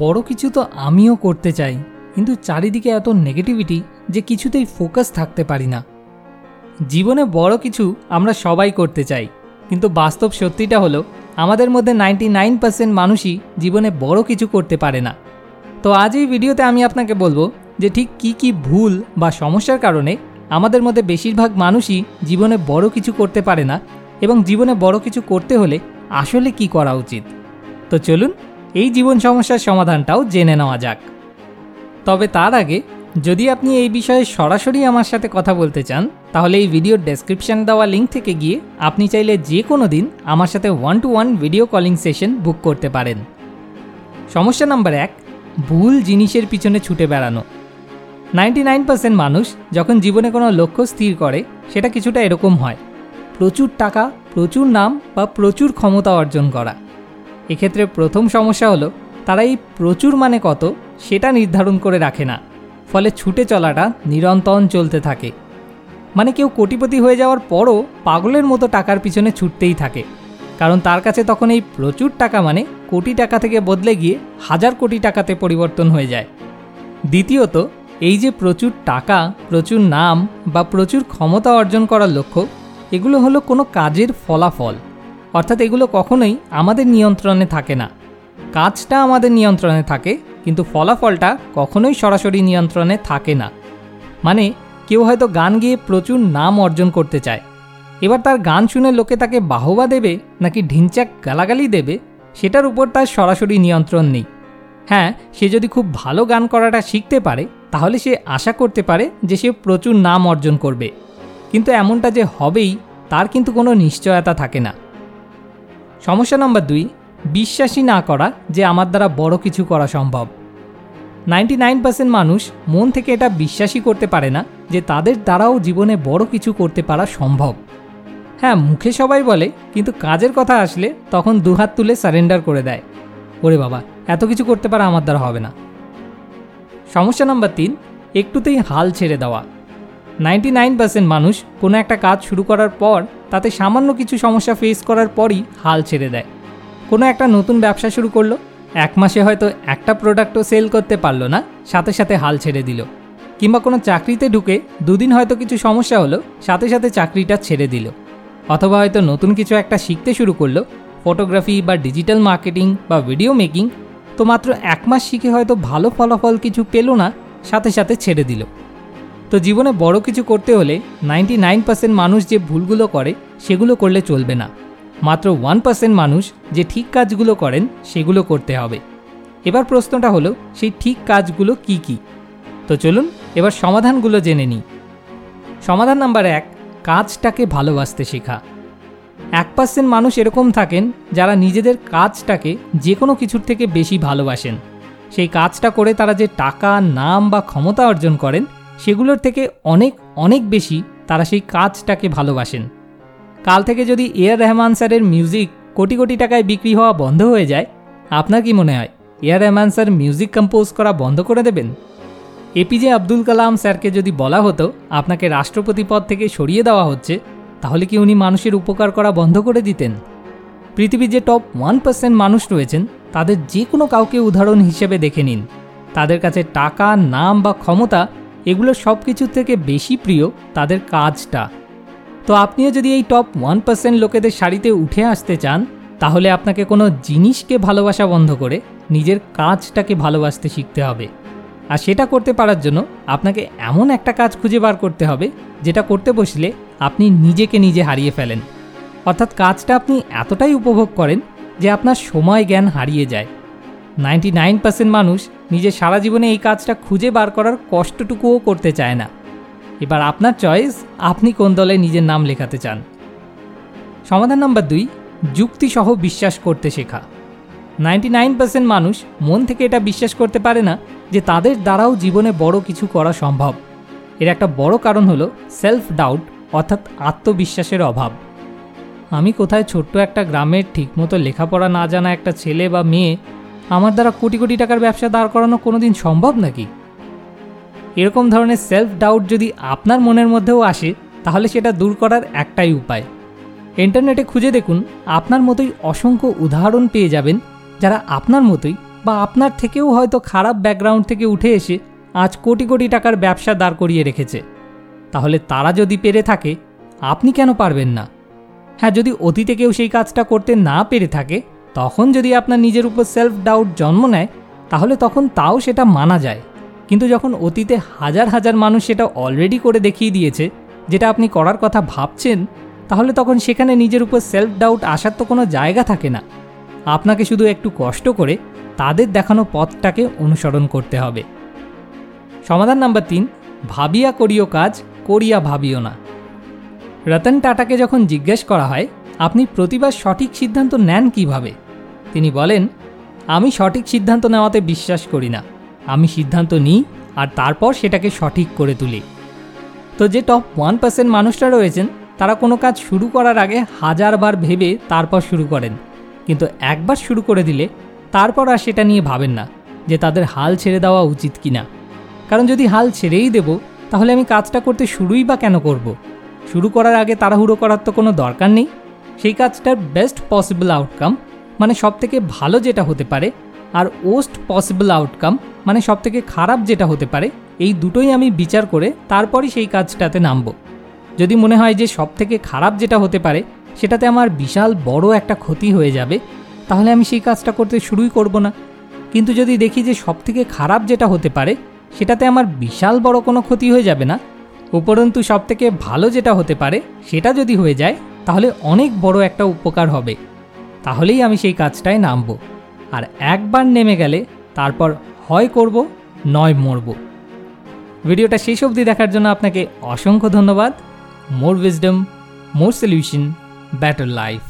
বড় কিছু তো আমিও করতে চাই, কিন্তু চারিদিকে এত নেগেটিভিটি যে কিছুতেই ফোকাস থাকতে পারি না। জীবনে বড় কিছু আমরা সবাই করতে চাই, কিন্তু বাস্তব সত্যিটা হলো, আমাদের মধ্যে নাইনটি নাইন পার্সেন্ট মানুষই জীবনে বড় কিছু করতে পারে না। তো আজ এই ভিডিওতে আমি আপনাকে বলব যে ঠিক কি কি ভুল বা সমস্যার কারণে আমাদের মধ্যে বেশিরভাগ মানুষই জীবনে বড় কিছু করতে পারে না, এবং জীবনে বড় কিছু করতে হলে আসলে কি করা উচিত। তো চলুন এই জীবন সমস্যার সমাধানটাও জেনে নেওয়া যাক। তবে তার আগে, যদি আপনি এই বিষয়ে সরাসরি আমার সাথে কথা বলতে চান, তাহলে এই ভিডিওর ডেসক্রিপশন দেওয়া লিঙ্ক থেকে গিয়ে আপনি চাইলে যে কোনো দিন আমার সাথে one to one video calling session book করতে পারেন। সমস্যা নাম্বার এক, ভুল জিনিসের পিছনে ছুটে বেড়ানো। নাইনটি নাইন পার্সেন্ট মানুষ যখন জীবনে কোনো লক্ষ্য স্থির করে, সেটা কিছুটা এরকম হয়। প্রচুর টাকা, প্রচুর নাম বা প্রচুর ক্ষমতা অর্জন করা। এক্ষেত্রে প্রথম সমস্যা হলো, তারা এই প্রচুর মানে কত সেটা নির্ধারণ করে রাখে না। ফলে ছুটে চলাটা নিরন্তন চলতে থাকে। মানে কেউ কোটিপতি হয়ে যাওয়ার পরও পাগলের মতো টাকার পিছনে ছুটতেই থাকে। কারণ তার কাছে তখন এই প্রচুর টাকা মানে কোটি টাকা থেকে বদলে গিয়ে হাজার কোটি টাকাতে পরিবর্তন হয়ে যায়। দ্বিতীয়ত, এই যে প্রচুর টাকা, প্রচুর নাম বা প্রচুর ক্ষমতা অর্জন করার লক্ষ্য, এগুলো হলো কোনো কাজের ফলাফল। অর্থাৎ এগুলো কখনোই আমাদের নিয়ন্ত্রণে থাকে না। কাজটা আমাদের নিয়ন্ত্রণে থাকে, কিন্তু ফলাফলটা কখনোই সরাসরি নিয়ন্ত্রণে থাকে না। মানে কেউ হয়তো গান গেয়ে প্রচুর নাম অর্জন করতে চায়। এবার তার গান শুনে লোকে তাকে বাহবা দেবে, নাকি ঢিনচাক গালাগালি দেবে, সেটার উপর তার সরাসরি নিয়ন্ত্রণ নেই। হ্যাঁ সে যদি খুব ভালো গান করাটা শিখতে পারে, তাহলে সে আশা করতে পারে যে সে প্রচুর নাম অর্জন করবে। কিন্তু এমনটা যে হবেই, তার কিন্তু কোনো নিশ্চয়তা থাকে না। সমস্যা নম্বর দুই, বিশ্বাসই না করা যে আমার দ্বারা বড় কিছু করা সম্ভব। নাইনটি নাইন পার্সেন্ট মানুষ মন থেকে এটা বিশ্বাসই করতে পারে না যে তাদের দ্বারাও জীবনে বড় কিছু করতে পারা সম্ভব। হ্যাঁ মুখে সবাই বলে, কিন্তু কাজের কথা আসলে তখন দুহাত তুলে সারেন্ডার করে দেয়। ওরে বাবা, এত কিছু করতে পারা আমার দ্বারা হবে না। সমস্যা নাম্বার তিন, একটুতেই হাল ছেড়ে দেওয়া। নাইনটি নাইন পার্সেন্ট মানুষ কোনো একটা কাজ শুরু করার পর তাতে সামান্য কিছু সমস্যা ফেস করার পরই হাল ছেড়ে দেয়। কোনো একটা নতুন ব্যবসা শুরু করল, এক মাসে হয়তো একটা প্রোডাক্টও সেল করতে পারল না, সাথে সাথে হাল ছেড়ে দিল। কিংবা কোনো চাকরিতে ঢুকে দুদিন হয়তো কিছু সমস্যা হলো, সাথে সাথে চাকরিটা ছেড়ে দিল। অথবা হয়তো নতুন কিছু একটা শিখতে শুরু করল ফটোগ্রাফি বা ডিজিটাল মার্কেটিং বা ভিডিও মেকিং তো মাত্র এক মাস শিখে হয়তো ভালো ফলাফল কিছু পেল না, সাথে সাথে ছেড়ে দিল। তো জীবনে বড় কিছু করতে হলে নাইনটি নাইন পার্সেন্ট মানুষ যে ভুলগুলো করে, সেগুলো করলে চলবে না। মাত্র ওয়ান পার্সেন্ট মানুষ যে ঠিক কাজগুলো করেন, সেগুলো করতে হবে। এবার প্রশ্নটা হলো, সেই ঠিক কাজগুলো কি কি? তো চলুন, এবার সমাধানগুলো জেনে নিই। সমাধান নাম্বার এক, কাজটাকে ভালোবাসতে শেখা। এক পার্সেন্ট মানুষ এরকম থাকেন, যারা নিজেদের কাজটাকে যে কোনো কিছুর থেকে বেশি ভালোবাসেন। সেই কাজটা করে তারা যে টাকা, নাম বা ক্ষমতা অর্জন করেন সেগুলোর থেকে অনেক অনেক বেশি তারা সেই কাজটাকে ভালোবাসেন। কাল থেকে যদি এয়ার রহমান স্যারের মিউজিক কোটি কোটি টাকায় বিক্রি হওয়া বন্ধ হয়ে যায়, আপনার কি মনে হয় A R Rahman sir music compose করা বন্ধ করে দেবেন? এপিজে আব্দুল কালাম স্যারকে যদি বলা হতো, আপনাকে রাষ্ট্রপতি পদ থেকে সরিয়ে দেওয়া হচ্ছে, তাহলে কি উনি মানুষের উপকার করা বন্ধ করে দিতেন? পৃথিবীর যে টপ ওয়ান পার্সেন্ট মানুষ রয়েছেন, তাদের যে কোনো কাউকে উদাহরণ হিসেবে দেখে নিন। তাদের কাছে টাকা, নাম বা ক্ষমতা এগুলো সব কিছুর থেকে বেশি প্রিয় তাদের কাজটা। তো আপনিও যদি এই টপ ওয়ান পার্সেন্ট লোকেদের শাড়িতে উঠে আসতে চান, তাহলে আপনাকে কোনো জিনিসকে ভালোবাসা বন্ধ করে নিজের কাজটাকে ভালোবাসতে শিখতে হবে। আর সেটা করতে পারার জন্য আপনাকে এমন একটা কাজ খুঁজে বার করতে হবে, যেটা করতে বসলে আপনি নিজেকে নিজে হারিয়ে ফেলেন। অর্থাৎ কাজটা আপনি এতটাই উপভোগ করেন যে আপনার সময় জ্ঞান হারিয়ে যায়। নাইনটি নাইন পার্সেন্ট মানুষ নিজের সারা জীবনে এই কাজটা খুঁজে বার করার কষ্টটুকুও করতে চায় না। এবার আপনার চয়েস আপনি কোন দলে নিজের নাম লেখাতে চান। সমাধান নাম্বার দুই, যুক্তিসহ বিশ্বাস করতে শেখা। নাইনটি নাইন পার্সেন্ট মানুষ মন থেকে এটা বিশ্বাস করতে পারে না যে তাদের দ্বারাও জীবনে বড় কিছু করা সম্ভব। এর একটা বড় কারণ হলো সেলফ ডাউট অর্থাৎ আত্মবিশ্বাসের অভাব। আমি কোথায় ছোট্ট একটা গ্রামের ঠিকমতো লেখাপড়া না জানা একটা ছেলে বা মেয়ে আমার দ্বারা কোটি কোটি টাকার ব্যবসা দাঁড় করানো কোনো দিন সম্ভব নাকি? এরকম ধরনের সেলফ ডাউট যদি আপনার মনের মধ্যেও আসে, তাহলে সেটা দূর করার একটাই উপায়। ইন্টারনেটে খুঁজে দেখুন, আপনার মতোই অসংখ্য উদাহরণ পেয়ে যাবেন, যারা আপনার মতোই বা আপনার থেকেও হয়তো খারাপ ব্যাকগ্রাউন্ড থেকে উঠে এসে আজ কোটি কোটি টাকার ব্যবসা দাঁড় করিয়ে রেখেছে। তাহলে তারা যদি পেরে থাকে, আপনি কেন পারবেন না? হ্যাঁ যদি অতীতে কেউ সেই কাজটা করতে না পেরে থাকে তখন যদি আপনার নিজের উপর সেলফ ডাউট জন্ম নেয়, তাহলে তখন তাও সেটা মানা যায়। কিন্তু যখন অতীতে হাজার হাজার মানুষ সেটা অলরেডি করে দেখিয়ে দিয়েছে, যেটা আপনি করার কথা ভাবছেন, তাহলে তখন সেখানে নিজের উপর সেলফ ডাউট আসার তো কোনো জায়গা থাকে না। আপনাকে শুধু একটু কষ্ট করে তাদের দেখানো পথটাকে অনুসরণ করতে হবে। সমাধান নাম্বার তিন, ভাবিয়া করিও কাজ, করিয়া ভাবিও না। রতন টাটাকে যখন জিজ্ঞেস করা হয়, আপনি প্রতিবার সঠিক সিদ্ধান্ত নেন কীভাবে? তিনি বলেন, আমি সঠিক সিদ্ধান্ত নেওয়াতে বিশ্বাস করি না। আমি সিদ্ধান্ত নিই আর তারপর সেটাকে সঠিক করে তুলি। তো যে টপ ওয়ান পার্সেন্ট মানুষরা রয়েছেন, তারা কোনো কাজ শুরু করার আগে হাজারবার ভেবে তারপর শুরু করেন। কিন্তু একবার শুরু করে দিলে তারপর আর সেটা নিয়ে ভাবেন না যে তাদের হাল ছেড়ে দেওয়া উচিত কিনা। কারণ যদি হাল ছেড়েই দেব, তাহলে আমি কাজটা করতে শুরুই বা কেন করব। শুরু করার আগে তাড়াহুড়ো করার তো কোনো দরকার নেই। সেই কাজটার বেস্ট পসিবল আউটকাম মানে সবথেকে ভালো যেটা হতে পারে আর ওস্ট পসিবল আউটকাম মানে সবথেকে খারাপ যেটা হতে পারে, এই দুটোই আমি বিচার করে তারপরই সেই কাজটাতে নামব। যদি মনে হয় যে সবথেকে খারাপ যেটা হতে পারে, সেটাতে আমার বিশাল বড় একটা ক্ষতি হয়ে যাবে, তাহলে আমি সেই কাজটা করতে শুরুই করব না। কিন্তু যদি দেখি যে সবথেকে খারাপ যেটা হতে পারে, সেটাতে আমার বিশাল বড় কোনো ক্ষতি হয়ে যাবে না, উপরন্তু সবথেকে ভালো যেটা হতে পারে, সেটা যদি হয়ে যায়, তাহলে অনেক বড় একটা উপকার হবে। তাহলেই আমি সেই কাজটায় নামব। আর একবার নেমে গেলে তারপর হয় করব, নয় মরব। ভিডিওটা শেষ অবধি দেখার জন্য আপনাকে অসংখ্য ধন্যবাদ। More wisdom more solution better life